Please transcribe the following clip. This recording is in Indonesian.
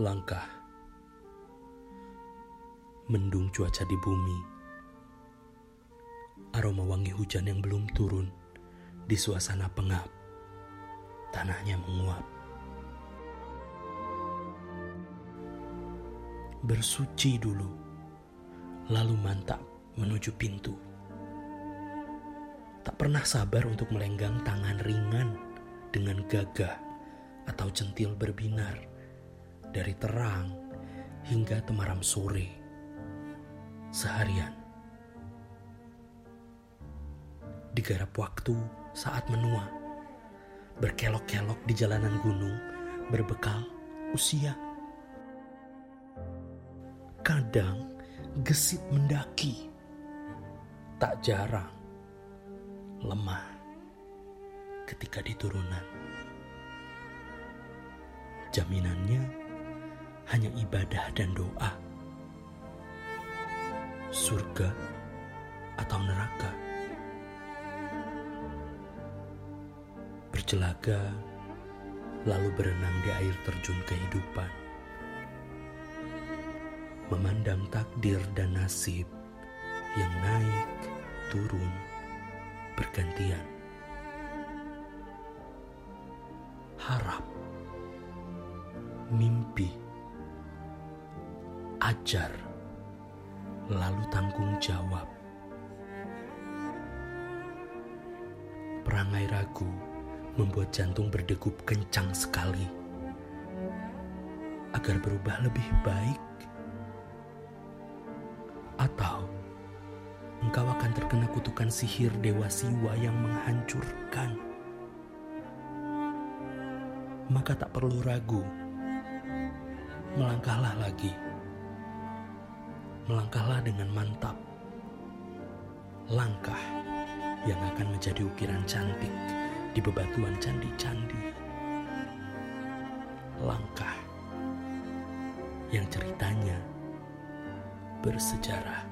langkah. Mendung cuaca di bumi. Aroma wangi hujan yang belum turun di suasana pengap. Tanahnya menguap. Bersuci dulu, lalu mantap menuju pintu. Tak pernah sabar untuk melenggang tangan ringan dengan gagah atau centil berbinar dari terang hingga temaram sore seharian. Digarap waktu saat menua, berkelok-kelok di jalanan gunung berbekal usia. Kadang gesit mendaki, tak jarang lemah ketika di turunan. Jaminannya hanya ibadah dan doa. Surga atau neraka. Berjelaga lalu berenang di air terjun kehidupan. Memandang takdir dan nasib yang naik, turun, bergantian. Harap, mimpi, ajar, lalu tanggung jawab. Perangai ragu membuat jantung berdegup kencang sekali. Agar berubah lebih baik, atau engkau akan terkena kutukan sihir dewa siwa yang menghancurkan. Maka tak perlu ragu, melangkahlah lagi melangkahlah dengan mantap. Langkah yang akan menjadi ukiran cantik di bebatuan candi-candi. Langkah yang ceritanya bersejarah.